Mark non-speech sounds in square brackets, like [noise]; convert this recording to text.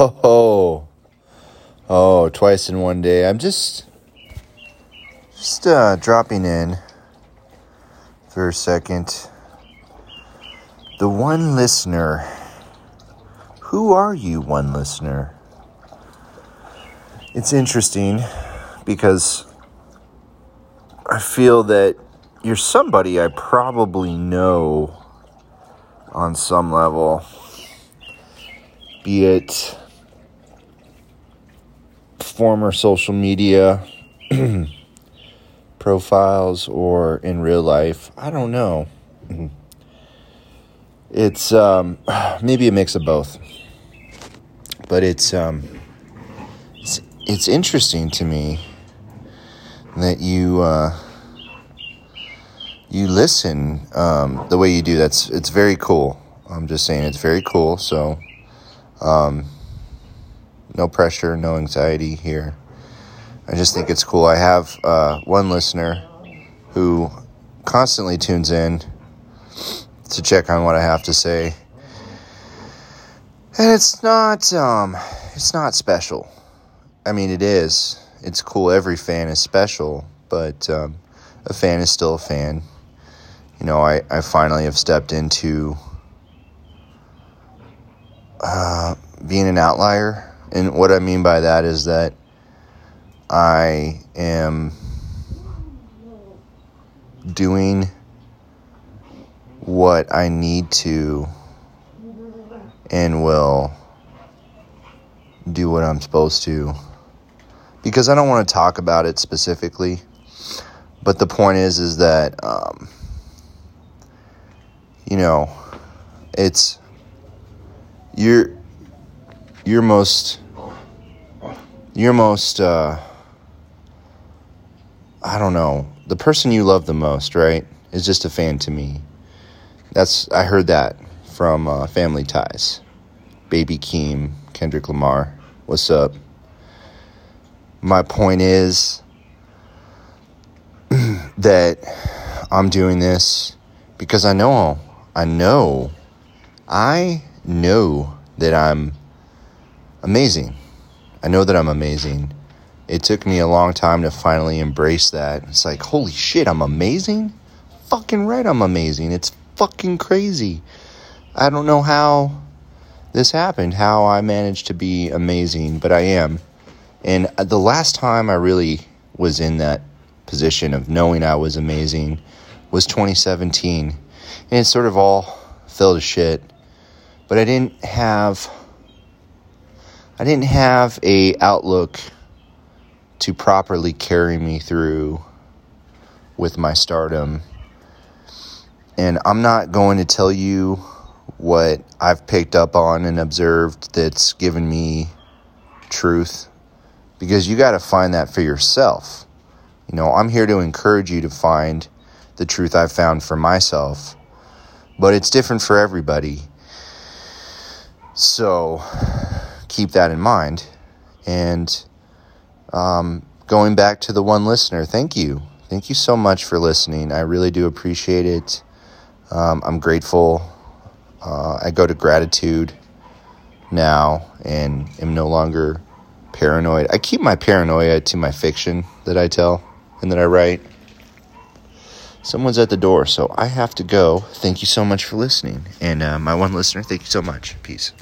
Oh, oh, twice in one day. I'm just, just uh, dropping in for a second. The one listener. Who are you, one listener? It's interesting because I feel that you're somebody I probably know on some level, be it former social media [clears throat] profiles or in real life. I don't know. It's um, [sighs] maybe a mix of both, but it's um, it's, it's interesting to me that you uh, you listen um, the way you do. That's it's very cool. I'm just saying it's very cool. So. Um, no pressure, no anxiety here. I just think it's cool. I have uh, one listener who constantly tunes in to check on what I have to say, and it's not um, it's not special. I mean, it is. It's cool. Every fan is special, but um, a fan is still a fan. You know, I, I finally have stepped into uh, being an outlier and what I mean by that is that I am doing what I need to and will do what I'm supposed to. Because I don't want to talk about it specifically, but the point is is that um, you know, it's you're your most your most uh, I don't know the person you love the most, right? Is just a fan to me. That's I heard that from uh, Family Ties. Baby Keem, Kendrick Lamar. What's up? My point is [clears throat] that I'm doing this because I know I know I know that I'm amazing. I know that I'm amazing. It took me a long time to finally embrace that. It's like, holy shit, I'm amazing? Fucking right, I'm amazing. It's fucking crazy. I don't know how this happened, how I managed to be amazing, but I am. And uh, the last time I really was in that position of knowing I was amazing was 2017. And it sort of all fell to shit. But I didn't have I didn't have a outlook to properly carry me through with my stardom. And I'm not going to tell you what I've picked up on and observed that's given me truth because you got to find that for yourself. You know, I'm here to encourage you to find the truth I've found for myself, but it's different for everybody. So, keep that in mind. And um, going back to the one listener, thank you. Thank you so much for listening. I really do appreciate it. Um, I'm grateful. Uh, I go to gratitude now and am no longer paranoid. I keep my paranoia to my fiction that I tell and that I write. Someone's at the door, so I have to go. Thank you so much for listening. And uh, my one listener, thank you so much. Peace.